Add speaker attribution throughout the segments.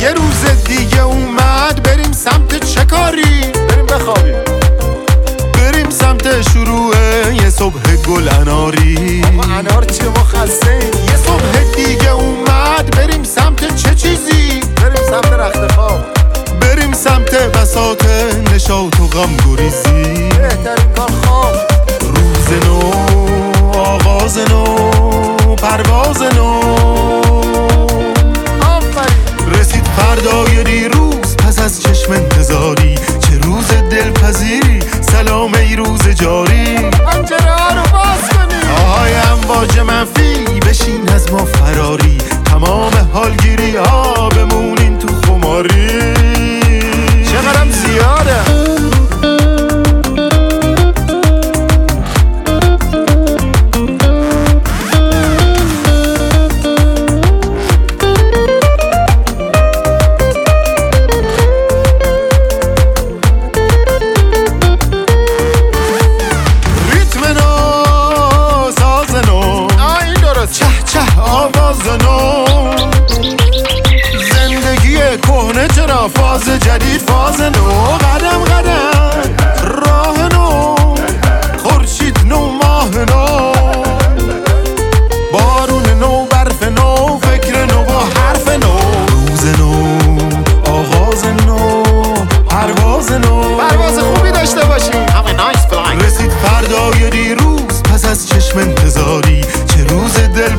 Speaker 1: یه روز دیگه اومد بریم سمت چه کاری؟
Speaker 2: بریم بخوابیم.
Speaker 1: بریم سمت شروع یه صبح گل اناری.
Speaker 2: انار خسته ایم.
Speaker 1: یه صبح دیگه اومد بریم سمت چه چیزی؟
Speaker 2: بریم سمت رخت خواب.
Speaker 1: بریم سمت بساط نشاط و غم گریزی
Speaker 2: بهترین کار خواب.
Speaker 1: آواز نو. زندگی کهنه چرا فاز جدید فاز نو.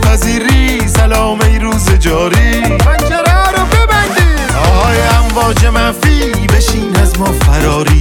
Speaker 1: دلپذیری سلام ای روز جاری.
Speaker 2: پنجره رو ببندیم
Speaker 1: آهای امواج منفی بشین از ما فراری.